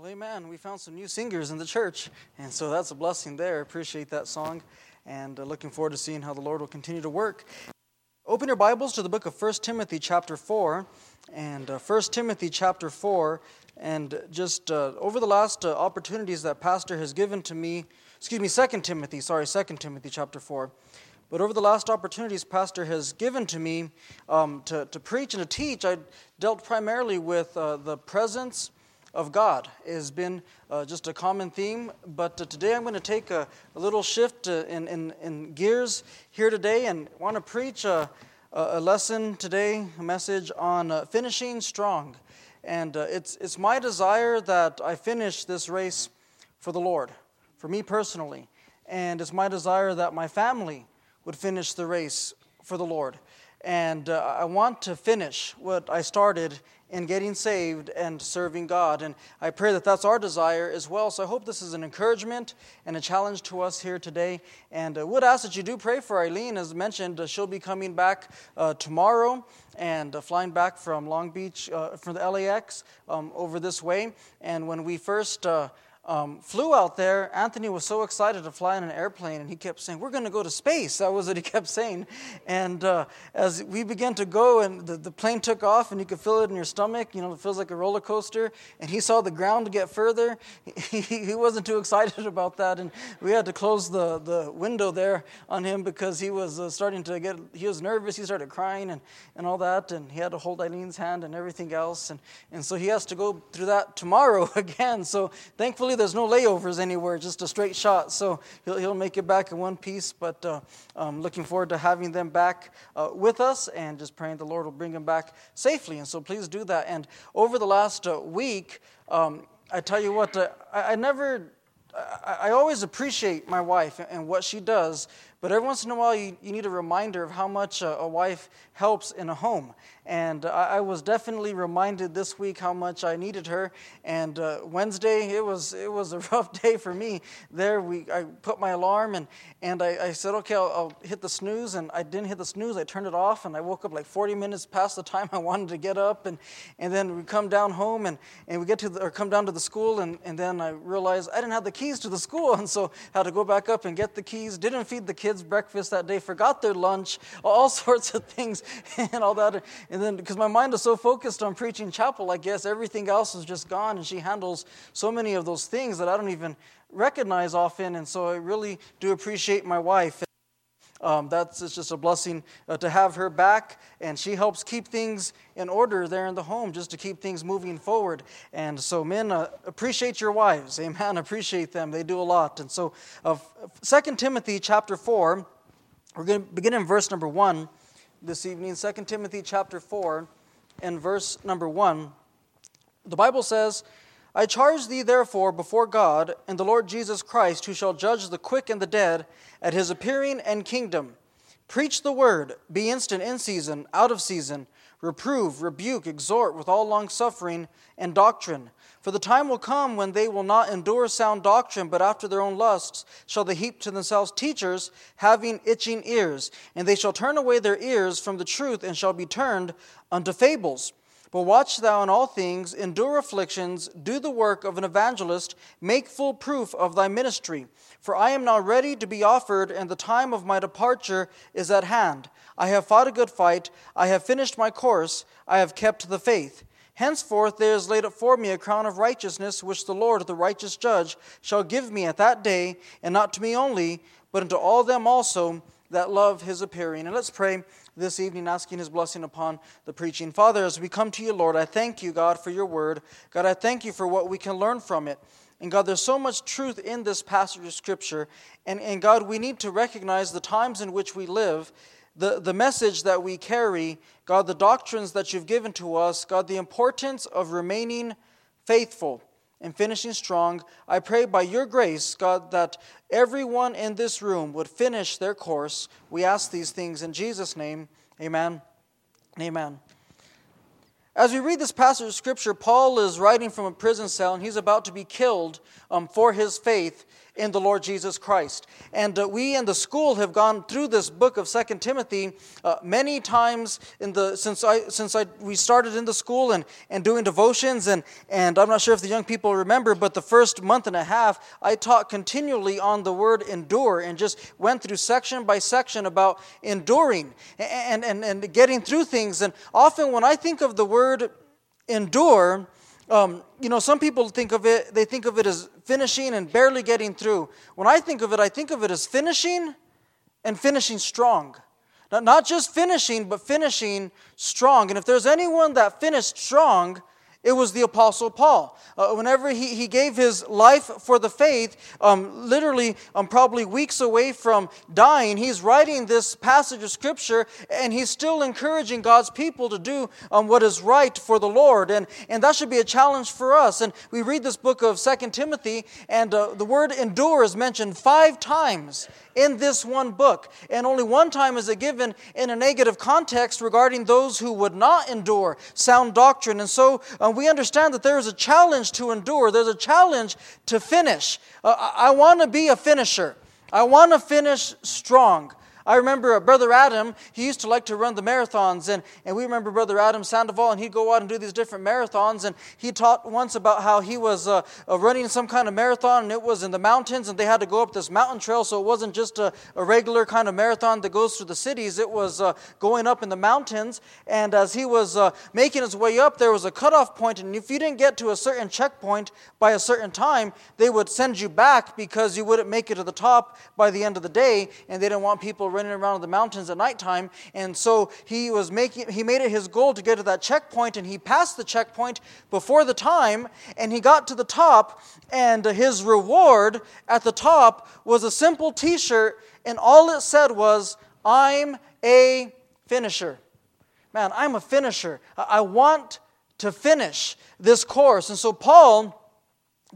Well, amen. We found some new singers in the church, and so that's a blessing there. Appreciate that song, and uh, looking forward to seeing how the Lord will continue to work. Open your Bibles to the book of 1 Timothy, chapter 4, and uh, 1 Timothy, chapter 4, and just uh, over the last uh, opportunities that Pastor has given to me, excuse me, 2 Timothy, sorry, 2 Timothy, chapter 4. But over the last opportunities Pastor has given to me um, to, to preach and to teach, I dealt primarily with uh, the presence of God. Has been uh, just a common theme, but uh, today I'm going to take a, a little shift uh, in, in, in, gears here today and want to preach a, a, lesson today, a message on uh, finishing strong. And uh, it's, it's my desire that I finish this race for the Lord, for me personally. And it's my desire that my family would finish the race for the Lord. And uh, I want to finish what I started in getting saved and serving God. And I pray that that's our desire as well. So I hope this is an encouragement and a challenge to us here today. And I uh, would ask that you do pray for Eileen. As mentioned, uh, she'll be coming back uh, tomorrow and uh, flying back from Long Beach, uh, from the LAX um, over this way. And when we first um, flew out there, Anthony was so excited to fly in an airplane, and he kept saying, We're going to go to space. That was what he kept saying. And uh, as we began to go, and the, the plane took off, and you could feel it in your stomach, you know, it feels like a roller coaster, and he saw the ground get further, he, he wasn't too excited about that. And we had to close the, the window there on him because he was uh, starting to get, he was nervous, he started crying and, and all that, and he had to hold Eileen's hand and everything else. And, and so he has to go through that tomorrow again. So thankfully, there's no layovers anywhere, just a straight shot. So he'll, he'll make it back in one piece. But uh, um, looking forward to having them back uh, with us and just praying the Lord will bring them back safely. And so please do that. And over the last uh, week, um, I tell you what, uh, I, I never I, always appreciate my wife and what she does, but every once in a while you, you need a reminder of how much a, a wife helps in a home. And I, was definitely reminded this week how much I needed her. And uh, Wednesday, it was, it was a rough day for me. There, we, I put my alarm and, and I, I said, okay, I'll, I'll, hit the snooze. And I didn't hit the snooze. I turned it off and I woke up like 40 minutes past the time I wanted to get up. And, and then we come down home and, and we get to the, or come down to the school. And, and then I realized I didn't have the keys to the school. And so I had to go back up and get the keys. Didn't feed the kids breakfast that day, forgot their lunch, all sorts of things and all that. And then, because my mind is so focused on preaching chapel, I guess everything else is just gone, and she handles so many of those things that I don't even recognize often. And so I really do appreciate my wife. Um, that's it's just a blessing uh, to have her back, and she helps keep things in order there in the home, just to keep things moving forward. And so, men, uh, appreciate your wives, amen. Appreciate them; they do a lot. And so, uh, Second Timothy chapter four, we're going to begin in verse number one this evening, 2 Timothy chapter 4 and verse number 1. The Bible says, I charge thee therefore before God and the Lord Jesus Christ, who shall judge the quick and the dead at his appearing and kingdom. Preach the word, be instant in season, out of season, reprove, rebuke, exhort with all longsuffering and doctrine. For the time will come when they will not endure sound doctrine, but after their own lusts shall they heap to themselves teachers having itching ears. And they shall turn away their ears from the truth and shall be turned unto fables. But watch thou in all things, endure afflictions, do the work of an evangelist, make full proof of thy ministry. For I am now ready to be offered, and the time of my departure is at hand. I have fought a good fight, I have finished my course, I have kept the faith. Henceforth there is laid up for me a crown of righteousness, which the Lord, the righteous judge, shall give me at that day, and not to me only, but unto all them also that love his appearing. And let's pray this evening, asking his blessing upon the preaching. Father, as we come to you, Lord, I thank you, God, for your word. God, I thank you for what we can learn from it. And God, there's so much truth in this passage of Scripture. And, and God, we need to recognize the times in which we live the, the message that we carry, God, the doctrines that you've given to us, God, the importance of remaining faithful and finishing strong. I pray by your grace, God, that everyone in this room would finish their course. We ask these things in Jesus' name. Amen. Amen. As we read this passage of Scripture, Paul is writing from a prison cell and he's about to be killed um, for his faith in the Lord Jesus Christ. And uh, we in the school have gone through this book of Second Timothy uh, many times in the since I since I we started in the school and, and doing devotions and and I'm not sure if the young people remember, but the first month and a half I taught continually on the word endure and just went through section by section about enduring and and, and getting through things. And often when I think of the word endure, um, you know, some people think of it, they think of it as finishing and barely getting through. When I think of it, I think of it as finishing and finishing strong. Not just finishing, but finishing strong. And if there's anyone that finished strong, it was the Apostle Paul. Uh, whenever he, he gave his life for the faith, um, literally, um, probably weeks away from dying, he's writing this passage of Scripture and he's still encouraging God's people to do um, what is right for the Lord. And, and that should be a challenge for us. And we read this book of Second Timothy, and uh, the word endure is mentioned five times in this one book. And only one time is it given in a negative context regarding those who would not endure sound doctrine. And so uh, we understand that there is a challenge to endure, there's a challenge to finish. Uh, I want to be a finisher, I want to finish strong. I remember Brother Adam, he used to like to run the marathons, and, and we remember Brother Adam Sandoval, and he'd go out and do these different marathons, and he taught once about how he was uh, uh, running some kind of marathon, and it was in the mountains, and they had to go up this mountain trail, so it wasn't just a, a regular kind of marathon that goes through the cities, it was uh, going up in the mountains, and as he was uh, making his way up, there was a cutoff point, and if you didn't get to a certain checkpoint by a certain time, they would send you back because you wouldn't make it to the top by the end of the day, and they didn't want people running around the mountains at nighttime. And so he was making he made it his goal to get to that checkpoint, and he passed the checkpoint before the time, and he got to the top, and his reward at the top was a simple T-shirt, and all it said was, "I'm a finisher." Man, I'm a finisher. I want to finish this course. And so Paul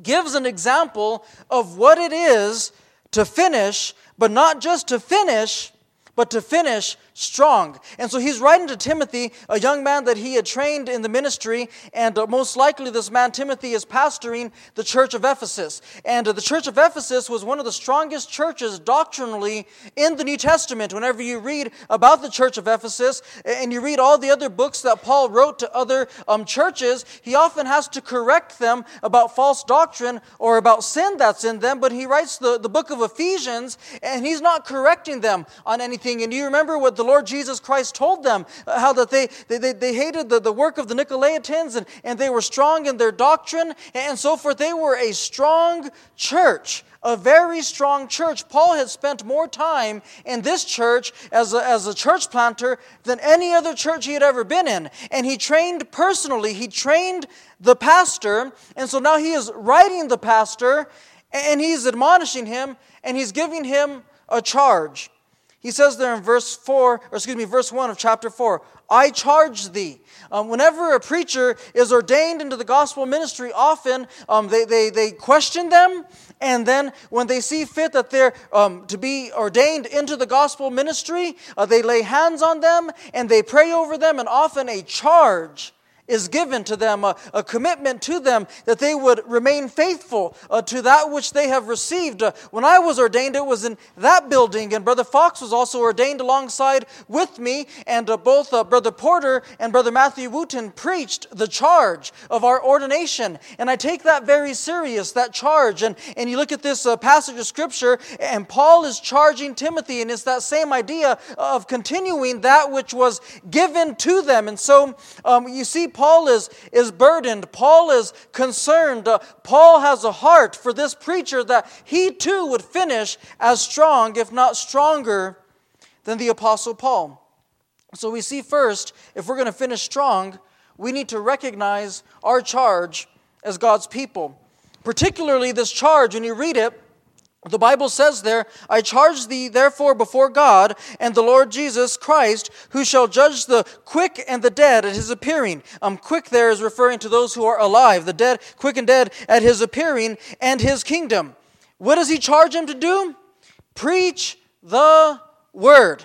gives an example of what it is to finish, but not just to finish, but to finish strong. And so he's writing to Timothy, a young man that he had trained in the ministry, and uh, most likely this man, Timothy, is pastoring the church of Ephesus. And uh, the church of Ephesus was one of the strongest churches doctrinally in the New Testament. Whenever you read about the church of Ephesus and you read all the other books that Paul wrote to other um, churches, he often has to correct them about false doctrine or about sin that's in them. But he writes the, the book of Ephesians and he's not correcting them on anything. And you remember what the the Lord Jesus Christ told them how that they, they, they hated the, the work of the Nicolaitans and, and they were strong in their doctrine and so forth. They were a strong church a very strong church. Paul had spent more time in this church as a, as a church planter than any other church he had ever been in. And he trained personally, he trained the pastor. And so now he is writing the pastor and he's admonishing him and he's giving him a charge. He says there in verse 4, or excuse me, verse 1 of chapter 4, I charge thee. Um, whenever a preacher is ordained into the gospel ministry, often um, they, they, they question them, and then when they see fit that they're um, to be ordained into the gospel ministry, uh, they lay hands on them and they pray over them, and often a charge is given to them, a, a, commitment to them that they would remain faithful uh, to that which they have received. Uh, when I was ordained, it was in that building, and Brother Fox was also ordained alongside with me, and uh, both uh, Brother Porter and Brother Matthew Wooten preached the charge of our ordination. And I take that very serious, that charge. And, and you look at this uh, passage of Scripture, and Paul is charging Timothy, and it's that same idea of continuing that which was given to them. And so um, you see, Paul Paul is, is burdened. Paul is concerned. Uh, Paul has a heart for this preacher that he too would finish as strong, if not stronger, than the Apostle Paul. So we see first, if we're going to finish strong, we need to recognize our charge as God's people. Particularly this charge, when you read it, the Bible says there, I charge thee therefore before God and the Lord Jesus Christ, who shall judge the quick and the dead at his appearing. Um, quick there is referring to those who are alive, the dead, quick and dead at his appearing and his kingdom. What does he charge him to do? Preach the word.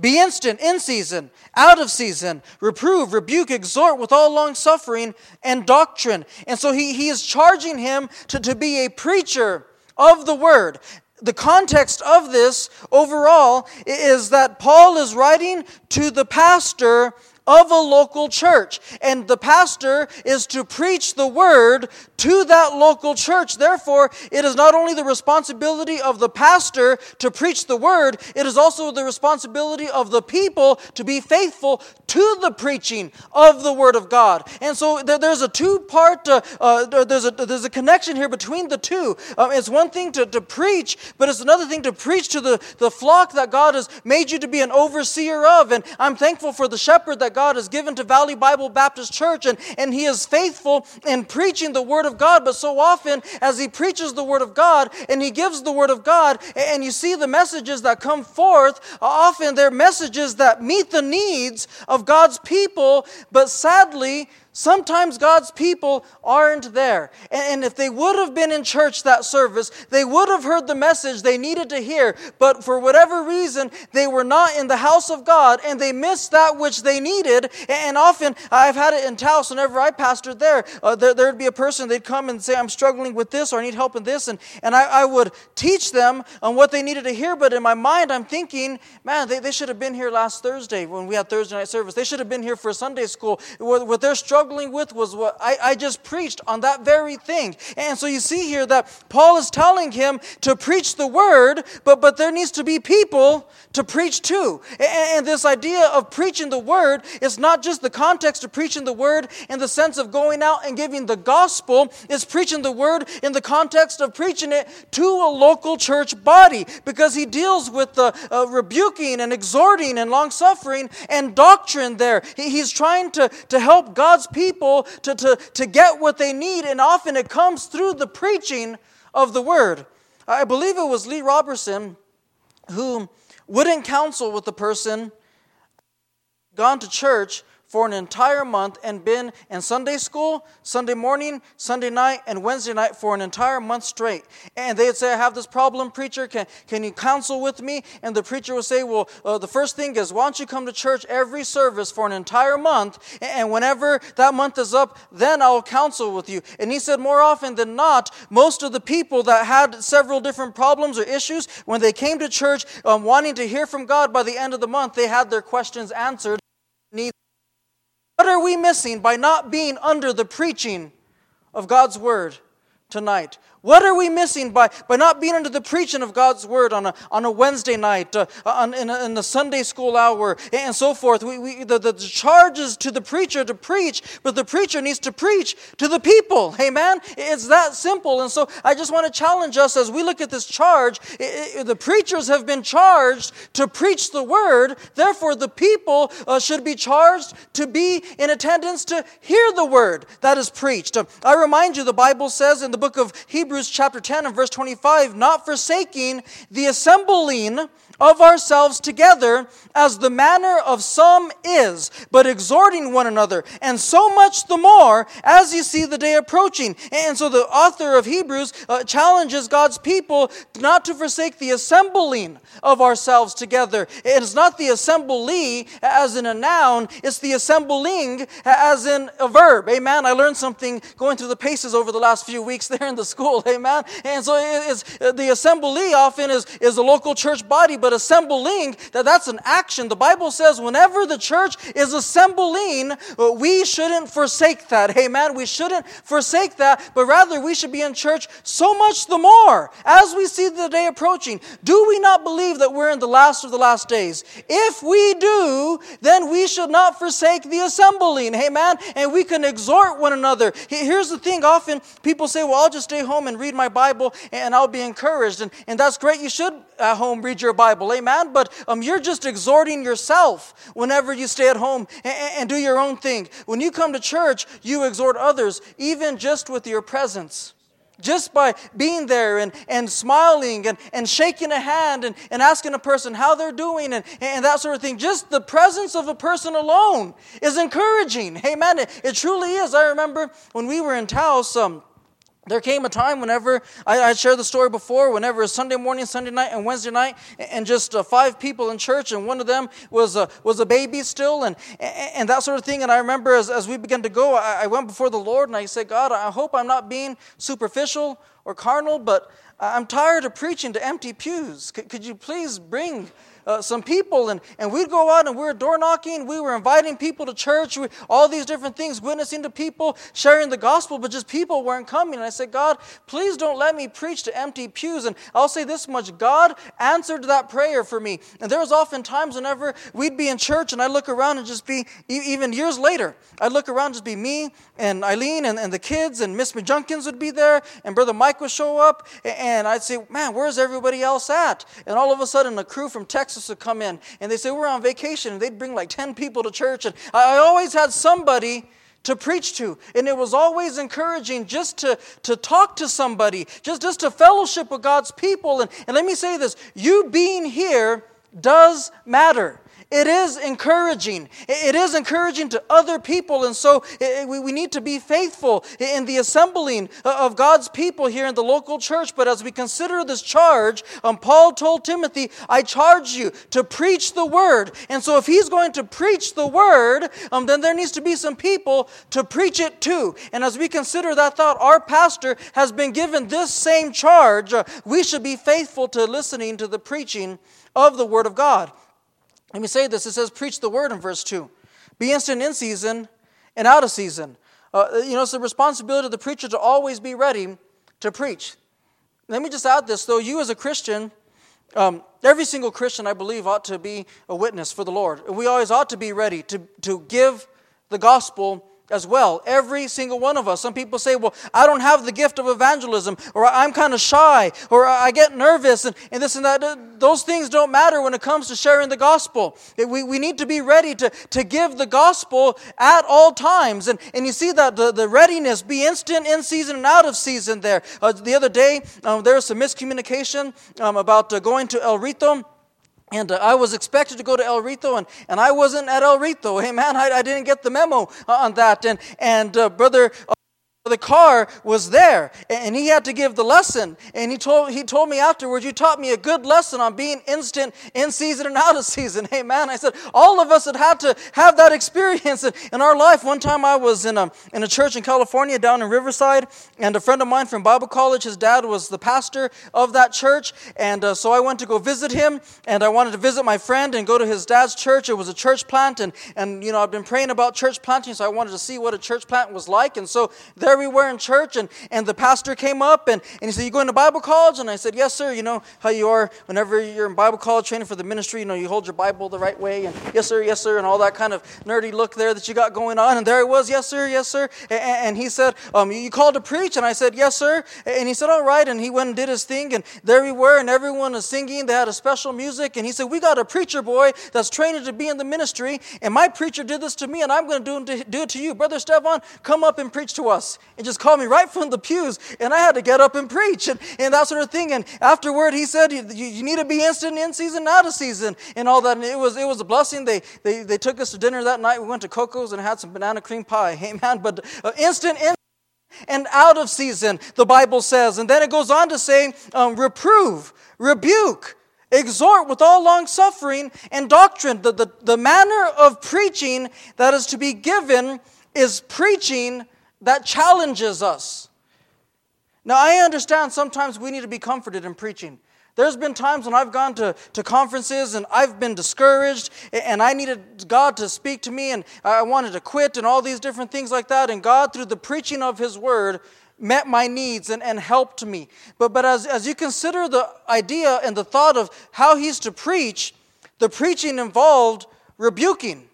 Be instant, in season, out of season, reprove, rebuke, exhort with all long suffering and doctrine. And so he, he is charging him to, to be a preacher of the word. The context of this overall is that Paul is writing to the pastor of a local church. And the pastor is to preach the word to that local church. Therefore, it is not only the responsibility of the pastor to preach the word, it is also the responsibility of the people to be faithful to the preaching of the word of God. And so there's a two part, uh, uh, there's, a, there's a connection here between the two. Um, it's one thing to, to preach, but it's another thing to preach to the, the flock that God has made you to be an overseer of. And I'm thankful for the shepherd that God has given to Valley Bible Baptist Church, and, and he is faithful in preaching the word of God. But so often, as he preaches the word of God and he gives the word of God, and you see the messages that come forth, often they're messages that meet the needs of God's people, but sadly, Sometimes God's people aren't there. And if they would have been in church that service, they would have heard the message they needed to hear. But for whatever reason, they were not in the house of God and they missed that which they needed. And often, I've had it in Taos, whenever I pastored there, uh, there, would be a person, they'd come and say, I'm struggling with this or I need help in this. And, and I, I would teach them on what they needed to hear. But in my mind, I'm thinking, man, they, they should have been here last Thursday when we had Thursday night service. They should have been here for Sunday school. With, their struggle, struggling with was what I, I just preached on that very thing. And so you see here that Paul is telling him to preach the word, but, but there needs to be people to preach to. And, and this idea of preaching the word is not just the context of preaching the word in the sense of going out and giving the gospel, it's preaching the word in the context of preaching it to a local church body because he deals with the uh, rebuking and exhorting and long suffering and doctrine there. He, he's trying to, to help God's people to, to, to get what they need, and often it comes through the preaching of the word. I believe it was Lee Roberson who wouldn't counsel with the person gone to church for an entire month and been in Sunday school, Sunday morning, Sunday night, and Wednesday night for an entire month straight. And they'd say, I have this problem, preacher. Can, can you counsel with me? And the preacher would say, Well, uh, the first thing is, why don't you come to church every service for an entire month? And whenever that month is up, then I'll counsel with you. And he said, More often than not, most of the people that had several different problems or issues, when they came to church um, wanting to hear from God by the end of the month, they had their questions answered. What are we missing by not being under the preaching of God's word tonight? What are we missing by, by not being under the preaching of God's word on a, on a Wednesday night, uh, on, in, a, in the Sunday school hour, and so forth? We, we, the, the charge is to the preacher to preach, but the preacher needs to preach to the people. Amen? It's that simple. And so I just want to challenge us as we look at this charge. It, it, the preachers have been charged to preach the word, therefore, the people uh, should be charged to be in attendance to hear the word that is preached. Uh, I remind you, the Bible says in the book of Hebrews, Hebrews chapter 10 and verse 25, not forsaking the assembling of ourselves together as the manner of some is, but exhorting one another, and so much the more as you see the day approaching. And so the author of Hebrews uh, challenges God's people not to forsake the assembling of ourselves together. It is not the assembly as in a noun, it's the assembling as in a verb. Amen. I learned something going through the paces over the last few weeks there in the school. Amen. And so it's, the assembly often is, is a local church body, but assembling, that that's an action. The Bible says whenever the church is assembling, uh, we shouldn't forsake that. Amen. We shouldn't forsake that, but rather we should be in church so much the more as we see the day approaching. Do we not believe that we're in the last of the last days? If we do, then we should not forsake the assembling. Amen. And we can exhort one another. Here's the thing often people say, well, I'll just stay home and read my Bible and I'll be encouraged. And, and that's great. You should at home read your Bible. Bible, amen? But um, you're just exhorting yourself whenever you stay at home and, and do your own thing. When you come to church, you exhort others, even just with your presence just by being there and, and smiling and, and shaking a hand and, and asking a person how they're doing and, and that sort of thing. Just the presence of a person alone is encouraging. Amen. It, it truly is. I remember when we were in Taos, um, There came a time whenever I, I shared the story before, whenever Sunday morning, Sunday night, and Wednesday night, and just uh, five people in church, and one of them was a, was a baby still, and, and that sort of thing. And I remember as, as we began to go, I, I went before the Lord and I said, God, I hope I'm not being superficial or carnal, but I'm tired of preaching to empty pews. Could you please bring uh, some people, and, and we'd go out and we were door knocking, we were inviting people to church, we, all these different things, witnessing to people, sharing the gospel, but just people weren't coming. And I said, God, please don't let me preach to empty pews. And I'll say this much God answered that prayer for me. And there was often times whenever we'd be in church and I'd look around and just be, even years later, I'd look around just be me and Eileen and, and the kids, and Miss McJunkins would be there, and Brother Mike would show up, and I'd say, Man, where's everybody else at? And all of a sudden, a crew from Texas Texas would come in and they say, We're on vacation. And they'd bring like 10 people to church. And I always had somebody to preach to. And it was always encouraging just to, to talk to somebody, just, just to fellowship with God's people. And, and let me say this you being here does matter. It is encouraging. It is encouraging to other people. And so we need to be faithful in the assembling of God's people here in the local church. But as we consider this charge, um, Paul told Timothy, I charge you to preach the word. And so if he's going to preach the word, um, then there needs to be some people to preach it to. And as we consider that thought, our pastor has been given this same charge. Uh, we should be faithful to listening to the preaching of the word of God. Let me say this it says, preach the word in verse 2. Be instant in season and out of season. Uh, you know, it's the responsibility of the preacher to always be ready to preach. Let me just add this, though, you as a Christian, um, every single Christian, I believe, ought to be a witness for the Lord. We always ought to be ready to, to give the gospel as well. Every single one of us. Some people say, well, I don't have the gift of evangelism, or I'm kind of shy, or I get nervous, and, and this and that. Those things don't matter when it comes to sharing the gospel. We, we need to be ready to, to give the gospel at all times. And, and you see that the, the readiness, be instant, in season, and out of season there. Uh, the other day, um, there was some miscommunication um, about uh, going to El Rito. And uh, I was expected to go to El Rito, and, and I wasn't at El Rito. Hey, man, I, I didn't get the memo on that. And, and uh, Brother the car was there and he had to give the lesson. And he told he told me afterwards you taught me a good lesson on being instant in season and out of season. Man i said all of us had had to have that experience in our life. One time i was in a, in a church in california down in riverside and a friend of mine from bible college his dad was the pastor of that church and uh, so i went to go visit him and i wanted to visit my friend and go to his dad's church. It was a church plant and and you know i've been praying about church planting so i wanted to see what a church plant was like. And so there were in church, and, and the pastor came up and, and he said, You going to Bible college? And I said, Yes, sir. You know how you are whenever you're in Bible college training for the ministry, you know, you hold your Bible the right way, and yes, sir, yes, sir, and all that kind of nerdy look there that you got going on. And there he was, Yes, sir, yes, sir. And, and he said, um, You called to preach? And I said, Yes, sir. And he said, All right. And he went and did his thing, and there we were, and everyone was singing. They had a special music, and he said, We got a preacher boy that's trained to be in the ministry, and my preacher did this to me, and I'm going to do it to you. Brother Stefan, come up and preach to us and just called me right from the pews. And I had to get up and preach and, and that sort of thing. And afterward, he said, you, you need to be instant in season, out of season, and all that. And it was, it was a blessing. They, they, they took us to dinner that night. We went to Coco's and had some banana cream pie. Amen. But uh, instant in and out of season, the Bible says. And then it goes on to say, um, reprove, rebuke, exhort with all long suffering and doctrine. The, the, the manner of preaching that is to be given is preaching that challenges us. Now, I understand sometimes we need to be comforted in preaching. There's been times when I've gone to, to conferences and I've been discouraged and I needed God to speak to me and I wanted to quit and all these different things like that. And God, through the preaching of His Word, met my needs and, and helped me. But, but as, as you consider the idea and the thought of how He's to preach, the preaching involved rebuking.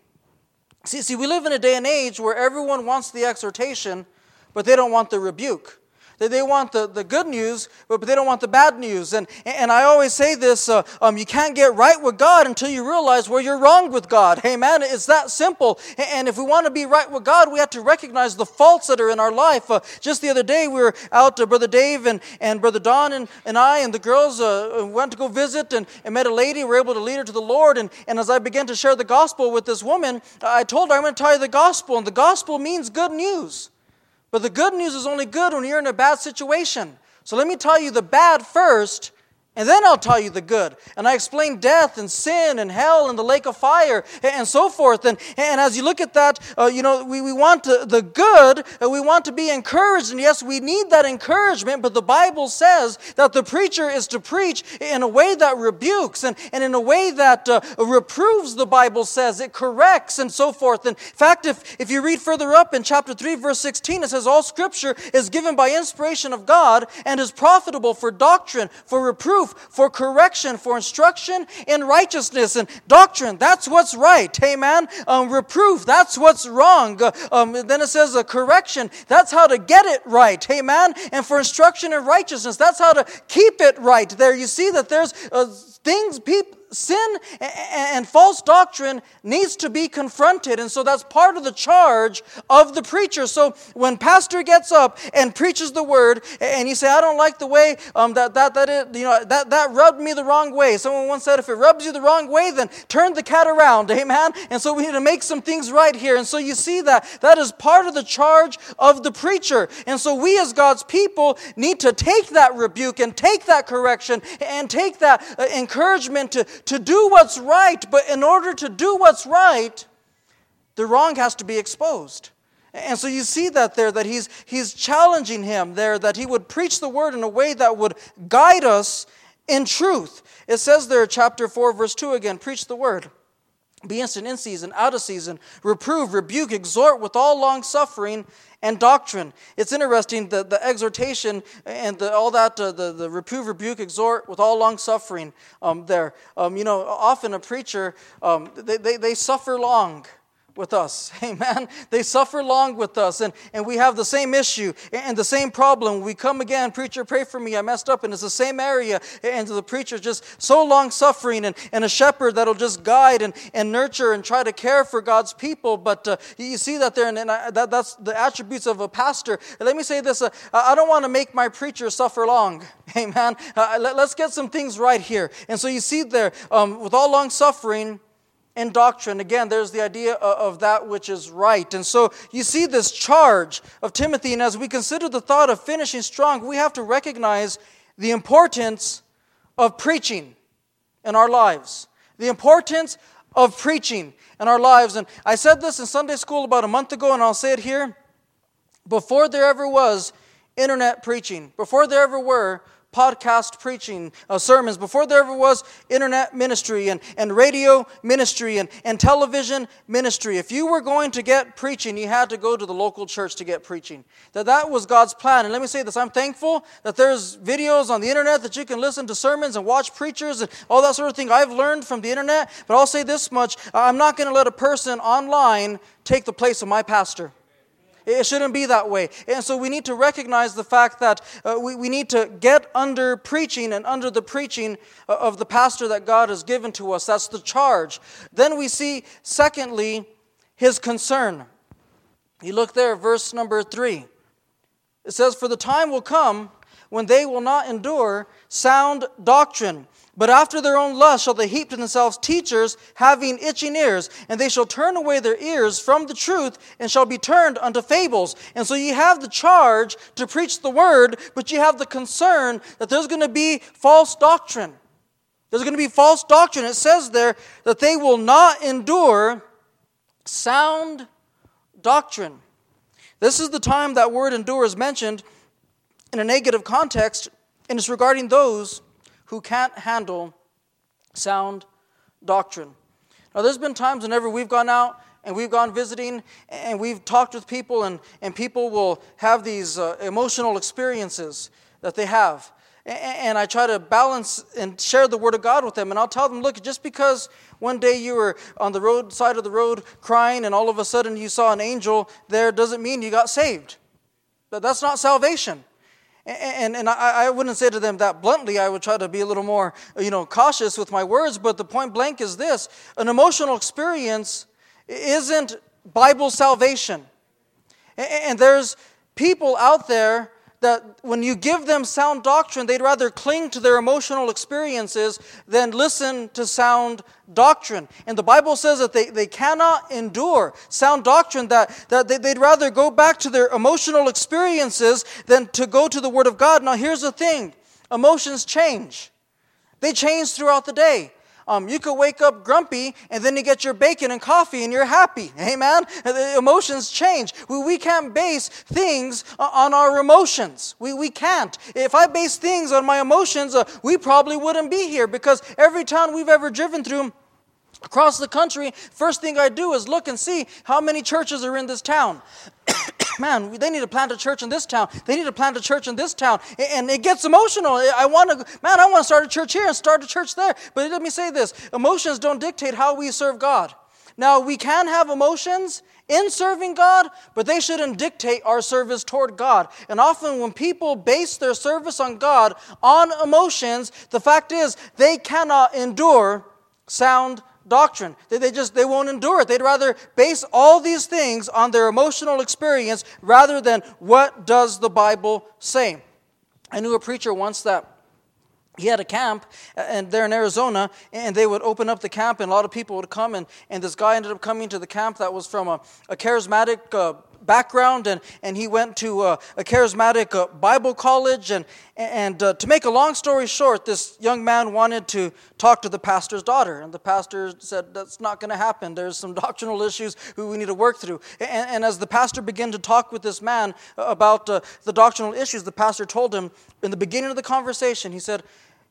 See, see, we live in a day and age where everyone wants the exhortation, but they don't want the rebuke. They want the, the good news, but they don't want the bad news. And, and I always say this uh, um, you can't get right with God until you realize where you're wrong with God. Man, it's that simple. And if we want to be right with God, we have to recognize the faults that are in our life. Uh, just the other day, we were out, uh, Brother Dave and, and Brother Don and, and I and the girls uh, went to go visit and, and met a lady. We were able to lead her to the Lord. And, and as I began to share the gospel with this woman, I told her, I'm going to tell you the gospel. And the gospel means good news. But the good news is only good when you're in a bad situation. So let me tell you the bad first, and then I'll tell you the good. And I explain death and sin and hell and the lake of fire and so forth. And, and as you look at that, uh, you know, we, we want to, the good, uh, we want to be encouraged. And yes, we need that encouragement, but the Bible says that the preacher is to preach in a way that rebukes and, and in a way that uh, reproves, the Bible says. It corrects and so forth. In fact, if, if you read further up in chapter 3, verse 16, it says, All scripture is given by inspiration of God and is profitable for doctrine, for reproof reproof, for correction, for instruction in righteousness and doctrine. That's what's right. Amen. Um, reproof, that's what's wrong. Um, then it says a correction, that's how to get it right. Amen. And for instruction in righteousness, that's how to keep it right. There you see that there's uh, things people sin and false doctrine needs to be confronted. And so that's part of the charge of the preacher. So when pastor gets up and preaches the word and you say, I don't like the way um, that, that, that, it, you know, that, that rubbed me the wrong way. Someone once said, if it rubs you the wrong way, then turn the cat around. Amen. And so we need to make some things right here. And so you see that that is part of the charge of the preacher. And so we as God's people need to take that rebuke and take that correction and take that uh, encouragement to, to do what's right, but in order to do what's right, the wrong has to be exposed. And so you see that there, that he's, he's challenging him there, that he would preach the word in a way that would guide us in truth. It says there, chapter 4, verse 2 again, preach the word. Be instant in season, out of season, reprove, rebuke, exhort with all long suffering and doctrine. It's interesting the, the exhortation and the, all that, uh, the, the reprove, rebuke, exhort with all long suffering um, there. Um, you know, often a preacher, um, they, they, they suffer long with us. Amen. They suffer long with us, and, and we have the same issue and the same problem. We come again, preacher, pray for me. I messed up, and it's the same area. And the preacher just so long suffering, and, and a shepherd that'll just guide and, and nurture and try to care for God's people. But uh, you see that there, and, and I, that, that's the attributes of a pastor. let me say this uh, I don't want to make my preacher suffer long. Amen. Uh, let, us get some things right here. And so you see there, um, with all long suffering, and doctrine. Again, there's the idea of that which is right. And so you see this charge of Timothy, and as we consider the thought of finishing strong, we have to recognize the importance of preaching in our lives. The importance of preaching in our lives. And I said this in Sunday school about a month ago, and I'll say it here. Before there ever was internet preaching, before there ever were podcast preaching uh, sermons, before there ever was internet ministry and, and radio ministry and, and television ministry. If you were going to get preaching, you had to go to the local church to get preaching. That that was God's plan. And let me say this, I'm thankful that there's videos on the internet that you can listen to sermons and watch preachers and all that sort of thing I've learned from the internet. But I'll say this much, I'm not going to let a person online take the place of my pastor. It shouldn't be that way. And so we need to recognize the fact that uh, we, we need to get under preaching and under the preaching uh, of the pastor that God has given to us. That's the charge. Then we see, secondly, his concern. You look there, verse number three. It says, For the time will come when they will not endure sound doctrine but after their own lust shall they heap to themselves teachers having itching ears, and they shall turn away their ears from the truth and shall be turned unto fables. And so you have the charge to preach the word, but you have the concern that there's going to be false doctrine. There's going to be false doctrine. It says there that they will not endure sound doctrine. This is the time that word endure is mentioned in a negative context, and it's regarding those who can't handle sound doctrine. Now, there's been times whenever we've gone out and we've gone visiting and we've talked with people, and, and people will have these uh, emotional experiences that they have. And, I try to balance and share the Word of God with them. And I'll tell them, look, just because one day you were on the road side of the road crying and all of a sudden you saw an angel there doesn't mean you got saved. That's not salvation. And, and I, I wouldn't say to them that bluntly. I would try to be a little more, you know, cautious with my words. But the point blank is this: an emotional experience isn't Bible salvation. And there's people out there that when you give them sound doctrine, they'd rather cling to their emotional experiences than listen to sound doctrine. And the Bible says that they, they cannot endure sound doctrine, that, that they, they'd rather go back to their emotional experiences than to go to the Word of God. Now, here's the thing emotions change, they change throughout the day. Um, you could wake up grumpy and then you get your bacon and coffee and you're happy. Amen? The emotions change. We, we can't base things on our emotions. We, we can't. If I base things on my emotions, uh, we probably wouldn't be here because every town we've ever driven through, across the country, first thing I do is look and see how many churches are in this town. Man, they need to plant a church in this town. They need to plant a church in this town. And it gets emotional. I want to, man, I want to start a church here and start a church there. But let me say this emotions don't dictate how we serve God. Now, we can have emotions in serving God, but they shouldn't dictate our service toward God. And often, when people base their service on God on emotions, the fact is they cannot endure sound doctrine. They, they just they won't endure it. They'd rather base all these things on their emotional experience rather than what does the Bible say. I knew a preacher once that he had a camp and there in Arizona, and they would open up the camp, and a lot of people would come, and, and this guy ended up coming to the camp that was from a, a charismatic uh, background, and, and he went to a, a charismatic uh, Bible college. And, and uh, to make a long story short, this young man wanted to talk to the pastor's daughter. And the pastor said, That's not going to happen. There's some doctrinal issues we need to work through. And, and as the pastor began to talk with this man about uh, the doctrinal issues, the pastor told him in the beginning of the conversation, he said,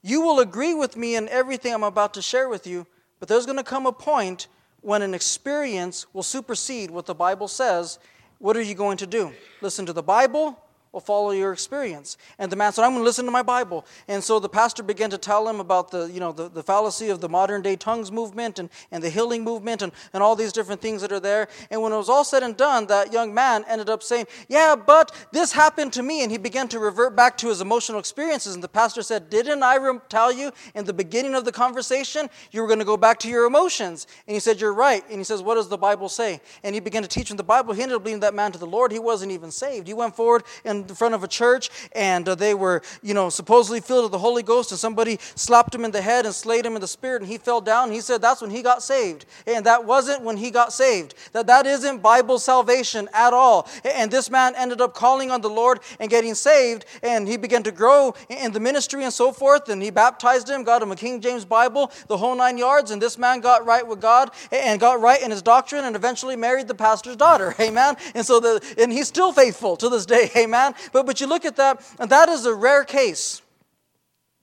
You will agree with me in everything I'm about to share with you, but there's going to come a point when an experience will supersede what the Bible says what are you going to do? Listen to the Bible or follow your experience? And the man said, I'm going to listen to my Bible. And so the pastor began to tell him about the, you know, the, the fallacy of the modern day tongues movement and, and the healing movement and, and all these different things that are there. And when it was all said and done, that young man ended up saying, Yeah, but this happened to me. And he began to revert back to his emotional experiences. And the pastor said, Didn't I tell you in the beginning of the conversation you were going to go back to your emotions? And he said, You're right. And he says, What does the Bible say? And he began to teach him the Bible. He ended up leading that man to the Lord. He wasn't even saved. He went forward and in front of a church and uh, they were, you know, supposedly filled with the Holy Ghost and somebody slapped him in the head and slayed him in the spirit and he fell down. he said that's when he got saved. And that wasn't when he got saved. That that isn't Bible salvation at all. And this man ended up calling on the Lord and getting saved and he began to grow in the ministry and so forth and he baptized him, got him a King James Bible, the whole nine yards and this man got right with God and got right in his doctrine and eventually married the pastor's daughter. Amen. And so the and he's still faithful to this day. Amen. But but you look at that, and that is a rare case.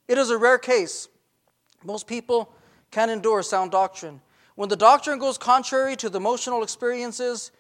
It is a rare case. Most people can endure sound doctrine. When the doctrine goes contrary to the emotional experiences,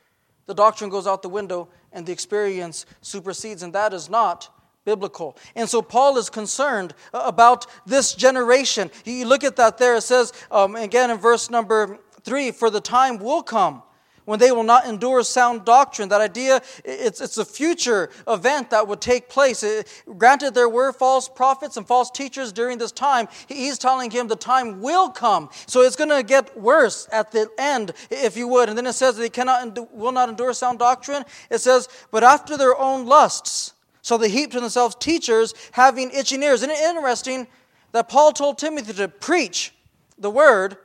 the doctrine goes out the window and the experience supersedes, and that is not biblical. And so Paul is concerned about this generation. You look at that there, it says, um, again in verse number three, for the time will come when they will not endure sound doctrine. That idea, it's, it's a future event that would take place. It, granted, there were false prophets and false teachers during this time. He's telling him the time will come. So it's going to get worse at the end, if you would. And then it says they cannot, will not endure sound doctrine. It says, but after their own lusts. So they heap to themselves teachers having itching ears. Isn't it interesting that Paul told Timothy to preach the word,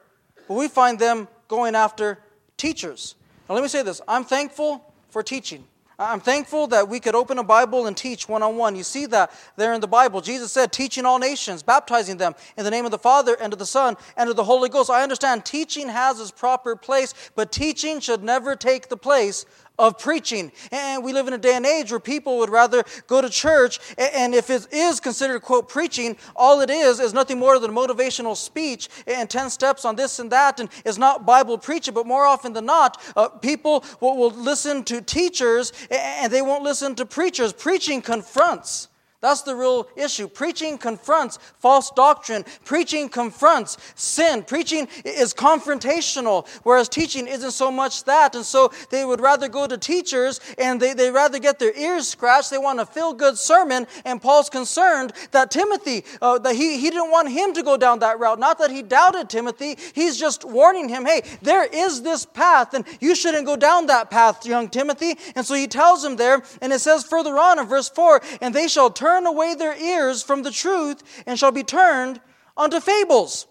but we find them going after teachers. Now, let me say this I'm thankful for teaching. I'm thankful that we could open a Bible and teach one on one. You see that there in the Bible. Jesus said, teaching all nations, baptizing them in the name of the Father and of the Son and of the Holy Ghost. I understand teaching has its proper place, but teaching should never take the place of preaching. And we live in a day and age where people would rather go to church, and if it is considered, quote, preaching, all it is is nothing more than motivational speech and 10 steps on this and that, and it's not Bible preaching, but more often than not, uh, people will, will listen to teachers and they won't listen to preachers. Preaching confronts. That's the real issue. Preaching confronts false doctrine. Preaching confronts sin. Preaching is confrontational, whereas teaching isn't so much that. And so they would rather go to teachers and they, they rather get their ears scratched. They want a feel good sermon. And Paul's concerned that Timothy, uh, that he, he didn't want him to go down that route. Not that he doubted Timothy, he's just warning him, hey, there is this path, and you shouldn't go down that path, young Timothy. And so he tells him there, and it says further on in verse 4 and they shall turn turn away their ears from the truth and shall be turned unto fables.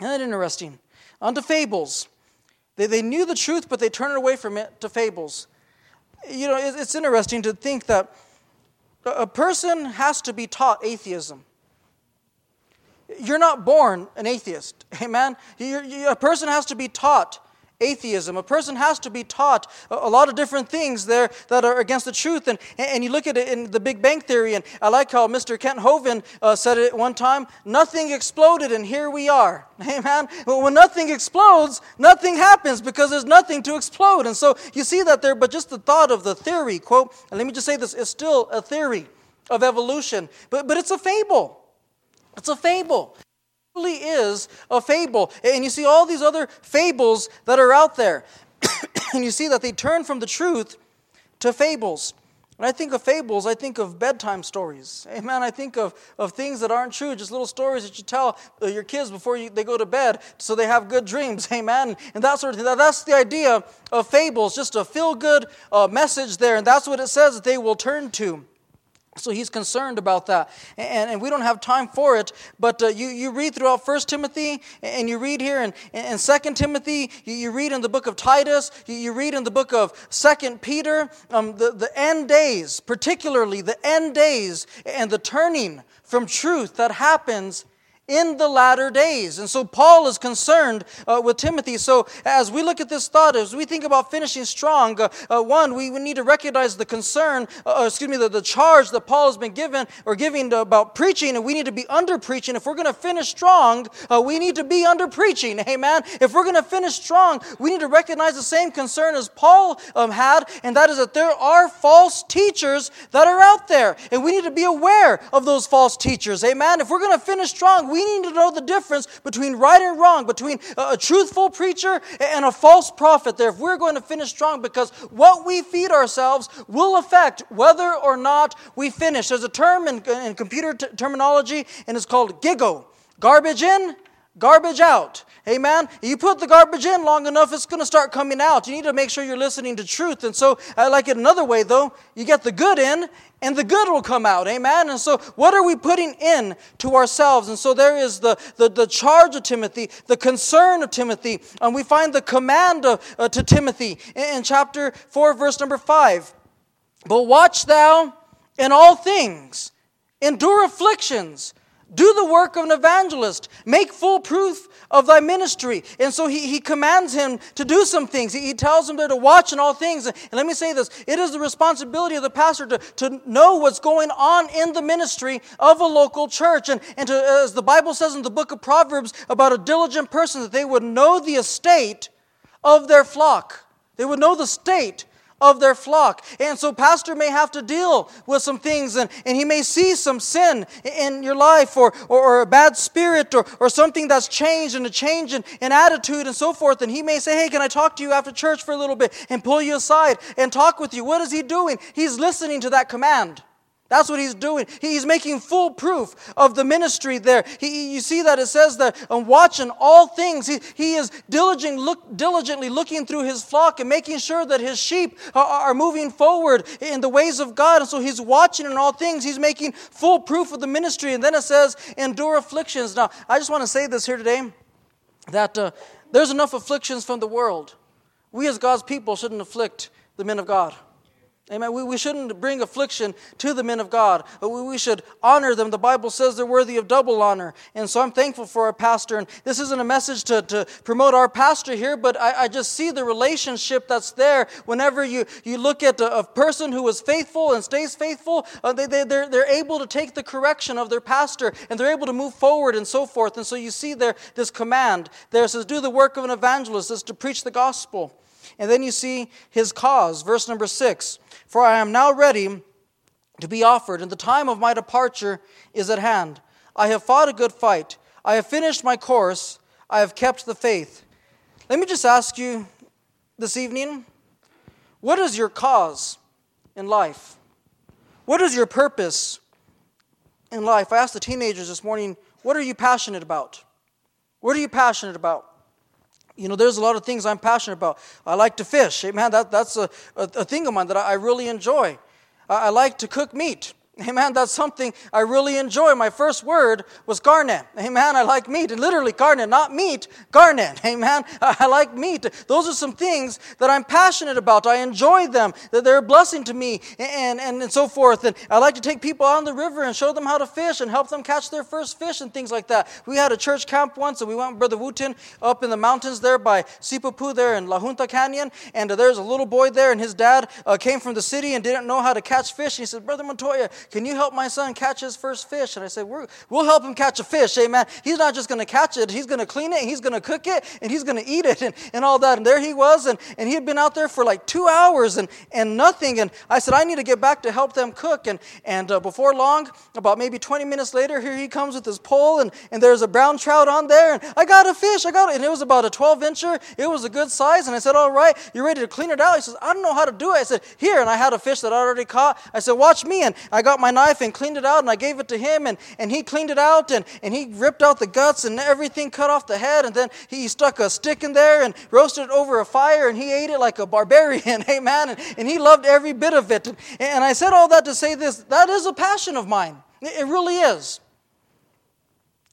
Isn't that interesting? Unto fables. They, they knew the truth, but they turned away from it to fables. You know, it's interesting to think that a person has to be taught atheism. You're not born an atheist, amen? You're, you, a person has to be taught atheism. A person has to be taught a lot of different things there that are against the truth. And, and you look at it in the Big Bang Theory, and I like how Mr. Kent Hovind uh, said it one time nothing exploded, and here we are. Amen? When nothing explodes, nothing happens because there's nothing to explode. And so you see that there, but just the thought of the theory, quote, and let me just say this, is still a theory of evolution, but, but it's a fable. It's a fable is a fable. And you see all these other fables that are out there. and you see that they turn from the truth to fables. When I think of fables, I think of bedtime stories. Amen. I think of, of things that aren't true, just little stories that you tell uh, your kids before you, they go to bed so they have good dreams. Amen. And that sort of thing. That's the idea of fables, just a feel good uh, message there. And that's what it says that they will turn to. So he's concerned about that. And, and we don't have time for it, but uh, you, you read throughout 1 Timothy, and you read here in, in 2 Timothy, you, you read in the book of Titus, you, you read in the book of 2 Peter, um, the, the end days, particularly the end days, and the turning from truth that happens in the latter days. And so Paul is concerned uh, with Timothy. So as we look at this thought, as we think about finishing strong, uh, uh, one, we, we need to recognize the concern, uh, excuse me, the, the charge that Paul has been given or giving about preaching, and we need to be under preaching. If we're going to finish strong, uh, we need to be under preaching. Amen. If we're going to finish strong, we need to recognize the same concern as Paul um, had, and that is that there are false teachers that are out there, and we need to be aware of those false teachers. Amen. If we're going to finish strong, we we need to know the difference between right and wrong, between a, truthful preacher and a false prophet there if we're going to finish strong because what we feed ourselves will affect whether or not we finish. There's a term in, in computer t- terminology and it's called GIGO garbage in, garbage out. Amen. You put the garbage in long enough, it's going to start coming out. You need to make sure you're listening to truth. And so, I like it another way, though. You get the good in, and the good will come out. Amen. And so, what are we putting in to ourselves? And so, there is the, the, the charge of Timothy, the concern of Timothy. And we find the command of, uh, to Timothy in, in chapter 4, verse number 5. But watch thou in all things, endure afflictions do the work of an evangelist. Make full proof of thy ministry. And so he, he commands him to do some things. He, he tells him there to watch in all things. And let me say this it is the responsibility of the pastor to, to know what's going on in the ministry of a local church. And, and to, as the Bible says in the book of Proverbs about a diligent person, that they would know the estate of their flock. They would know the state of their flock. And so, pastor may have to deal with some things, and, and he may see some sin in your life, or, or, or a bad spirit, or, or something that's changed, and a change in, in attitude, and so forth. And he may say, Hey, can I talk to you after church for a little bit? And pull you aside and talk with you. What is he doing? He's listening to that command. That's what he's doing. He's making full proof of the ministry there. He, you see that it says that and watching all things. He, he is diligent, look, diligently looking through his flock and making sure that his sheep are, are moving forward in the ways of God. And so he's watching in all things. He's making full proof of the ministry. And then it says, endure afflictions. Now, I just want to say this here today that uh, there's enough afflictions from the world. We as God's people shouldn't afflict the men of God. Amen. We, we shouldn't bring affliction to the men of God. We, we should honor them. The Bible says they're worthy of double honor. And so I'm thankful for our pastor. And this isn't a message to, to promote our pastor here, but I, I just see the relationship that's there whenever you, you look at a, a person who is faithful and stays faithful. Uh, they, they, they're, they're able to take the correction of their pastor and they're able to move forward and so forth. And so you see there this command there says, Do the work of an evangelist, is to preach the gospel. And then you see his cause, verse number six. For I am now ready to be offered, and the time of my departure is at hand. I have fought a good fight. I have finished my course. I have kept the faith. Let me just ask you this evening what is your cause in life? What is your purpose in life? I asked the teenagers this morning, what are you passionate about? What are you passionate about? You know, there's a lot of things I'm passionate about. I like to fish. Hey, man, that, that's a, a, a thing of mine that I, I really enjoy. I, I like to cook meat. Amen. That's something I really enjoy. My first word was garnet. Amen. I like meat. And literally, garnet, not meat, garnet. Amen. I like meat. Those are some things that I'm passionate about. I enjoy them, that they're a blessing to me, and, and, and so forth. And I like to take people out on the river and show them how to fish and help them catch their first fish and things like that. We had a church camp once, and we went with Brother Wooten up in the mountains there by Sipapu there in La Junta Canyon. And uh, there's a little boy there, and his dad uh, came from the city and didn't know how to catch fish. And he said, Brother Montoya, can you help my son catch his first fish? And I said, we will help him catch a fish, amen. He's not just going to catch it, he's going to clean it, he's going to cook it, and he's going to eat it, and, and all that. And there he was, and, and he had been out there for like two hours and, and nothing. And I said, I need to get back to help them cook. And, and uh, before long, about maybe 20 minutes later, here he comes with his pole, and, and there's a brown trout on there, and I got a fish, I got it. And it was about a 12 incher, it was a good size. And I said, All right, you ready to clean it out? He says, I don't know how to do it. I said, Here. And I had a fish that I already caught. I said, Watch me. And I got my knife and cleaned it out and I gave it to him and, and he cleaned it out and, and he ripped out the guts and everything, cut off the head, and then he stuck a stick in there and roasted it over a fire and he ate it like a barbarian, amen. And, and he loved every bit of it. And, and I said all that to say this that is a passion of mine. It really is.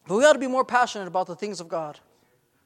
But we ought to be more passionate about the things of God.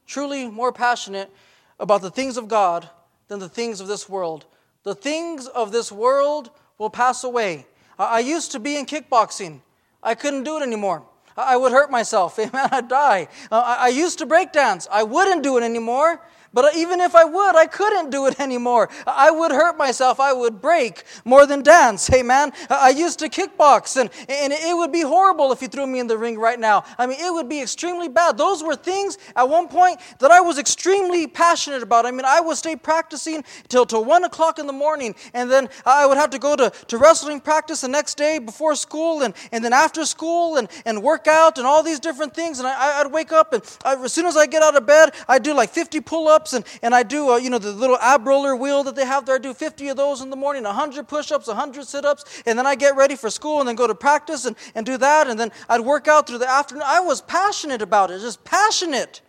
Truly more passionate about the things of God than the things of this world. The things of this world will pass away. I used to be in kickboxing. I couldn't do it anymore. I would hurt myself. Amen. I'd die. Uh, I used to break dance. I wouldn't do it anymore but even if I would, I couldn't do it anymore. I would hurt myself. I would break more than dance. Hey, man, I used to kickbox, and, and it would be horrible if you threw me in the ring right now. I mean, it would be extremely bad. Those were things at one point that I was extremely passionate about. I mean, I would stay practicing till, till 1 o'clock in the morning, and then I would have to go to, to wrestling practice the next day before school, and, and then after school, and, and work out, and all these different things. And I, I'd wake up, and I, as soon as I get out of bed, I'd do like 50 pull ups ups and, and I do, uh, you know, the little ab roller wheel that they have there. I do 50 of those in the morning, 100 push ups, 100 sit ups, and then I get ready for school and then go to practice and, and do that. And then I'd work out through the afternoon. I was passionate about it, just passionate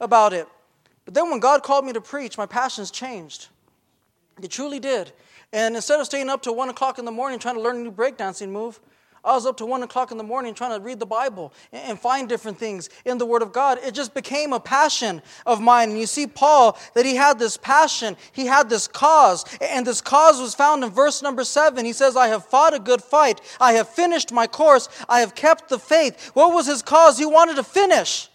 about it. But then when God called me to preach, my passions changed. It truly did. And instead of staying up till 1 o'clock in the morning trying to learn a new breakdancing move, I was up to one o'clock in the morning trying to read the Bible and find different things in the Word of God. It just became a passion of mine. And you see, Paul, that he had this passion, he had this cause, and this cause was found in verse number seven. He says, I have fought a good fight, I have finished my course, I have kept the faith. What was his cause? He wanted to finish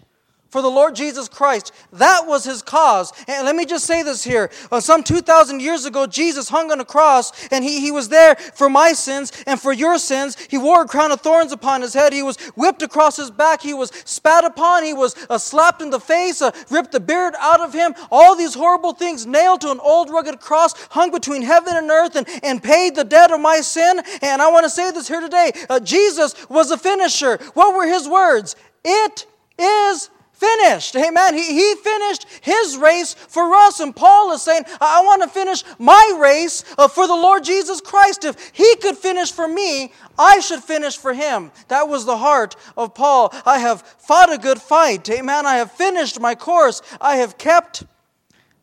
for the Lord Jesus Christ. That was his cause. And let me just say this here. Uh, some 2,000 years ago, Jesus hung on a cross and he, he was there for my sins and for your sins. He wore a crown of thorns upon his head. He was whipped across his back. He was spat upon. He was uh, slapped in the face, uh, ripped the beard out of him. All these horrible things nailed to an old rugged cross, hung between heaven and earth, and, and paid the debt of my sin. And I want to say this here today. Uh, Jesus was a finisher. What were his words? It is finished. Amen. He, he finished his race for us. And Paul is saying, I want to finish my race uh, for the Lord Jesus Christ. If he could finish for me, I should finish for him. That was the heart of Paul. I have fought a good fight. Amen. I have finished my course. I have kept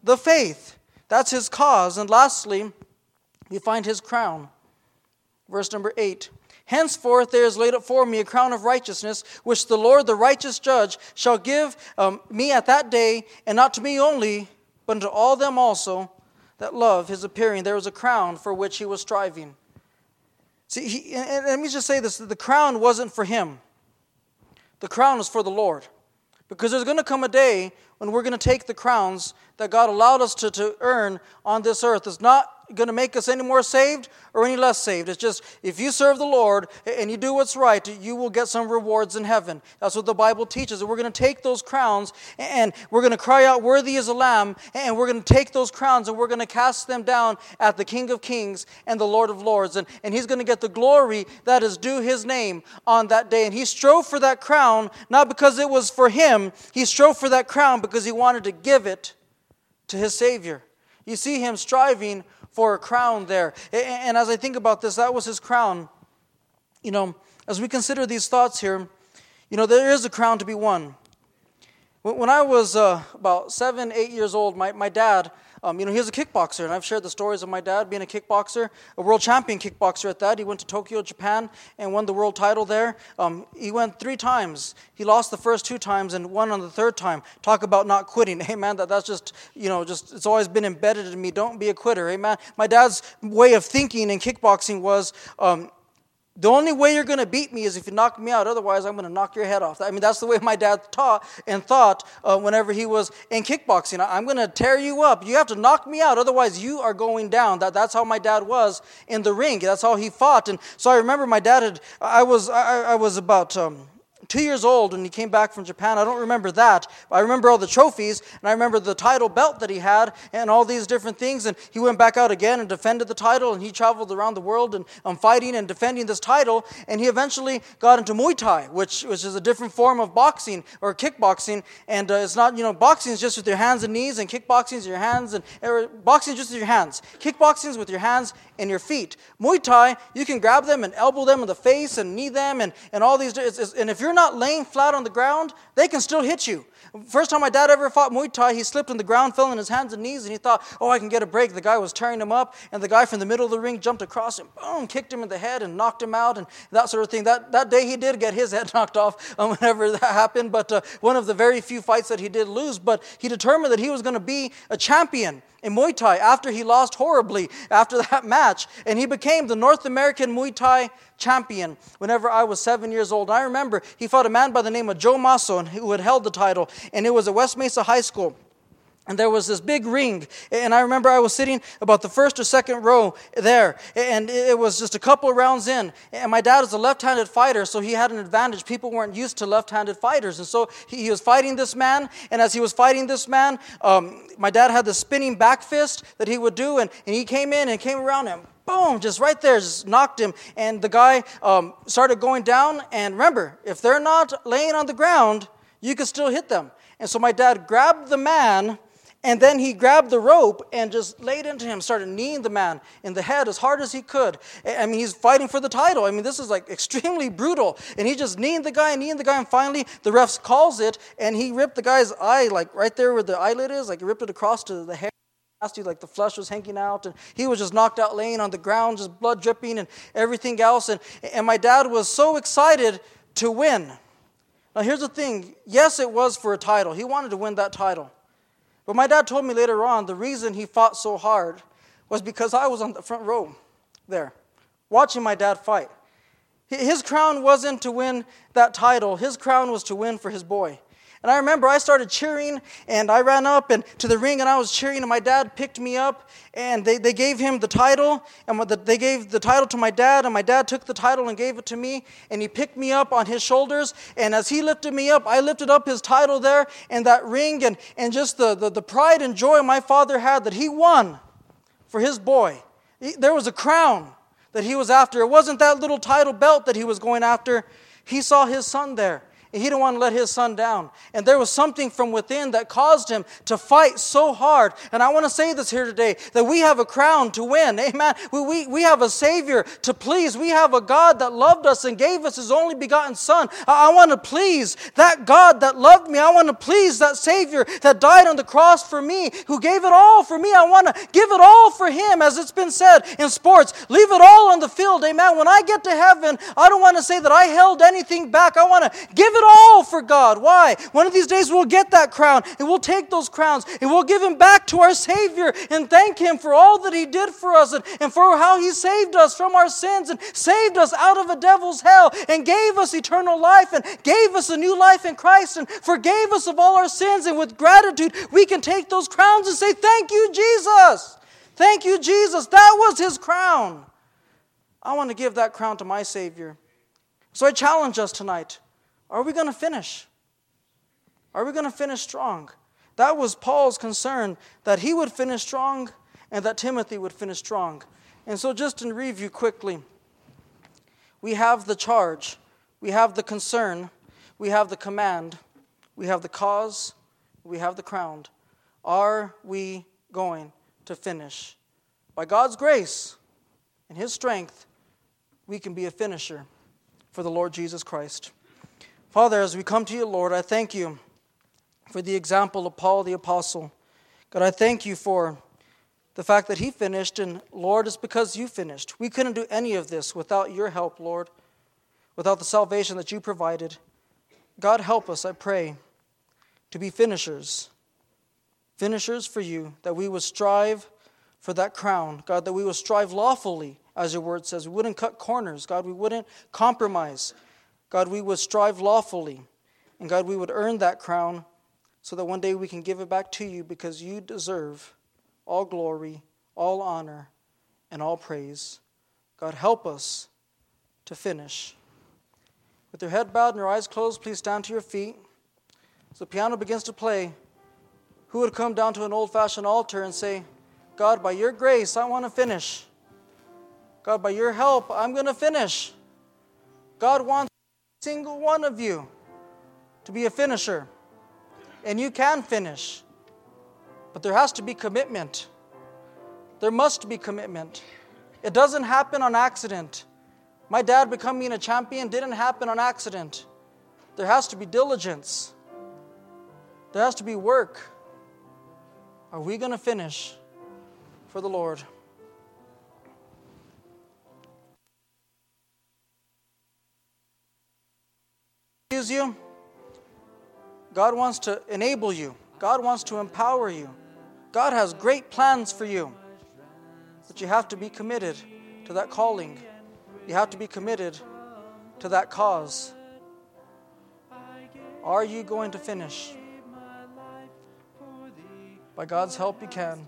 the faith. That's his cause. And lastly, we find his crown. Verse number 8. Henceforth there is laid up for me a crown of righteousness, which the Lord, the righteous judge, shall give um, me at that day, and not to me only, but unto all them also that love his appearing. There was a crown for which he was striving. See, he, and let me just say this the crown wasn't for him, the crown was for the Lord. Because there's going to come a day when we're going to take the crowns that God allowed us to, to earn on this earth. It's not going to make us any more saved or any less saved. It's just if you serve the Lord and you do what's right, you will get some rewards in heaven. That's what the Bible teaches. And we're going to take those crowns and we're going to cry out, Worthy is a Lamb, and we're going to take those crowns and we're going to cast them down at the King of Kings and the Lord of Lords. And, and He's going to get the glory that is due His name on that day. And He strove for that crown not because it was for Him, He strove for that crown because He wanted to give it to His Savior. You see Him striving for a crown there. And as I think about this, that was his crown. You know, as we consider these thoughts here, you know, there is a crown to be won. When I was uh, about seven, eight years old, my, my dad, um, you know, he was a kickboxer, and I've shared the stories of my dad being a kickboxer, a world champion kickboxer at that. He went to Tokyo, Japan, and won the world title there. Um, he went three times. He lost the first two times and won on the third time. Talk about not quitting. Hey, man, that, that's just, you know, just, it's always been embedded in me. Don't be a quitter. Hey, man, my dad's way of thinking in kickboxing was, um, the only way you're going to beat me is if you knock me out. Otherwise, I'm going to knock your head off. I mean, that's the way my dad taught and thought uh, whenever he was in kickboxing. I'm going to tear you up. You have to knock me out. Otherwise, you are going down. That, that's how my dad was in the ring. That's how he fought. And so I remember my dad had, I was, I, I was about, um, two years old when he came back from Japan. I don't remember that. I remember all the trophies, and I remember the title belt that he had, and all these different things. And he went back out again and defended the title, and he traveled around the world and um, fighting and defending this title. And he eventually got into Muay Thai, which, which is a different form of boxing or kickboxing. And uh, it's not, you know, boxing is just with your hands and knees, and kickboxing is your hands, and er, boxing is just with your hands. Kickboxing is with your hands and your feet. Muay Thai, you can grab them and elbow them in the face and knee them, and, and all these. And if you're not laying flat on the ground, they can still hit you. First time my dad ever fought Muay Thai, he slipped on the ground, fell on his hands and knees, and he thought, oh, I can get a break. The guy was tearing him up, and the guy from the middle of the ring jumped across and boom, kicked him in the head and knocked him out, and that sort of thing. That, that day he did get his head knocked off um, whenever that happened, but uh, one of the very few fights that he did lose. But he determined that he was going to be a champion in Muay Thai after he lost horribly after that match. And he became the North American Muay Thai champion whenever I was seven years old. I remember he fought a man by the name of Joe Masso who had held the title, and it was at West Mesa High School. And there was this big ring. And I remember I was sitting about the first or second row there. And it was just a couple of rounds in. And my dad is a left handed fighter, so he had an advantage. People weren't used to left handed fighters. And so he was fighting this man. And as he was fighting this man, um, my dad had the spinning back fist that he would do. And, and he came in and came around him. Boom, just right there, just knocked him. And the guy um, started going down. And remember, if they're not laying on the ground, you can still hit them. And so my dad grabbed the man and then he grabbed the rope and just laid into him, started kneeing the man in the head as hard as he could. I mean, he's fighting for the title. I mean, this is like extremely brutal. And he just kneeing the guy, kneeing the guy, and finally the ref calls it, and he ripped the guy's eye, like right there where the eyelid is, like he ripped it across to the hair. Nasty, like the flesh was hanging out, and he was just knocked out, laying on the ground, just blood dripping and everything else. And, and my dad was so excited to win. Now, here's the thing yes, it was for a title, he wanted to win that title. But my dad told me later on the reason he fought so hard was because I was on the front row there, watching my dad fight. His crown wasn't to win that title, his crown was to win for his boy. And I remember I started cheering and I ran up and to the ring and I was cheering and my dad picked me up and they, they gave him the title and they gave the title to my dad and my dad took the title and gave it to me and he picked me up on his shoulders and as he lifted me up, I lifted up his title there and that ring and, and just the, the, the pride and joy my father had that he won for his boy. He, there was a crown that he was after. It wasn't that little title belt that he was going after. He saw his son there. He didn't want to let his son down. And there was something from within that caused him to fight so hard. And I want to say this here today that we have a crown to win. Amen. We, we, we have a Savior to please. We have a God that loved us and gave us His only begotten Son. I, I want to please that God that loved me. I want to please that Savior that died on the cross for me, who gave it all for me. I want to give it all for Him, as it's been said in sports. Leave it all on the field. Amen. When I get to heaven, I don't want to say that I held anything back. I want to give it all for God. Why? One of these days we'll get that crown and we'll take those crowns and we'll give them back to our Savior and thank Him for all that He did for us and, and for how He saved us from our sins and saved us out of a devil's hell and gave us eternal life and gave us a new life in Christ and forgave us of all our sins. And with gratitude, we can take those crowns and say, Thank you, Jesus. Thank you, Jesus. That was his crown. I want to give that crown to my Savior. So I challenge us tonight are we going to finish? Are we going to finish strong? That was Paul's concern that he would finish strong and that Timothy would finish strong. And so, just in review quickly, we have the charge, we have the concern, we have the command, we have the cause, we have the crown. Are we going to finish? By God's grace and His strength, we can be a finisher for the Lord Jesus Christ. Father, as we come to you, Lord, I thank you for the example of Paul the Apostle. God, I thank you for the fact that he finished, and Lord, it's because you finished. We couldn't do any of this without your help, Lord, without the salvation that you provided. God, help us, I pray, to be finishers. Finishers for you, that we would strive for that crown. God, that we would strive lawfully, as your word says. We wouldn't cut corners. God, we wouldn't compromise. God, we would strive lawfully. And God, we would earn that crown so that one day we can give it back to you because you deserve all glory, all honor, and all praise. God, help us to finish. With your head bowed and your eyes closed, please stand to your feet. As the piano begins to play, who would come down to an old fashioned altar and say, God, by your grace, I want to finish. God, by your help, I'm going to finish. God wants single one of you to be a finisher. And you can finish. But there has to be commitment. There must be commitment. It doesn't happen on accident. My dad becoming a champion didn't happen on accident. There has to be diligence, there has to be work. Are we going to finish for the Lord? Use you. God wants to enable you. God wants to empower you. God has great plans for you. But you have to be committed to that calling. You have to be committed to that cause. Are you going to finish? By God's help, you can.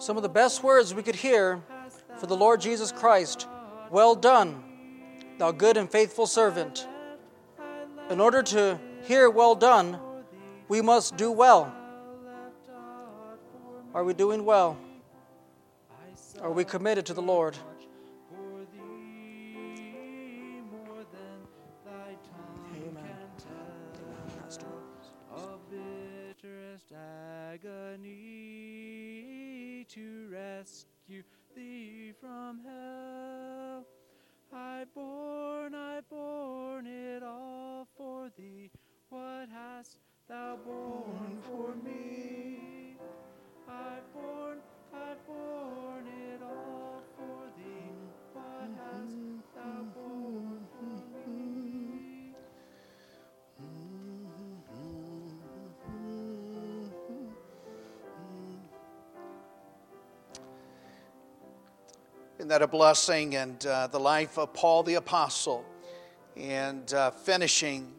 Some of the best words we could hear for the Lord Jesus Christ Well done, thou good and faithful servant. In order to hear well done, we must do well. Are we doing well? Are we committed to the Lord? That a blessing? And uh, the life of Paul the Apostle and uh, finishing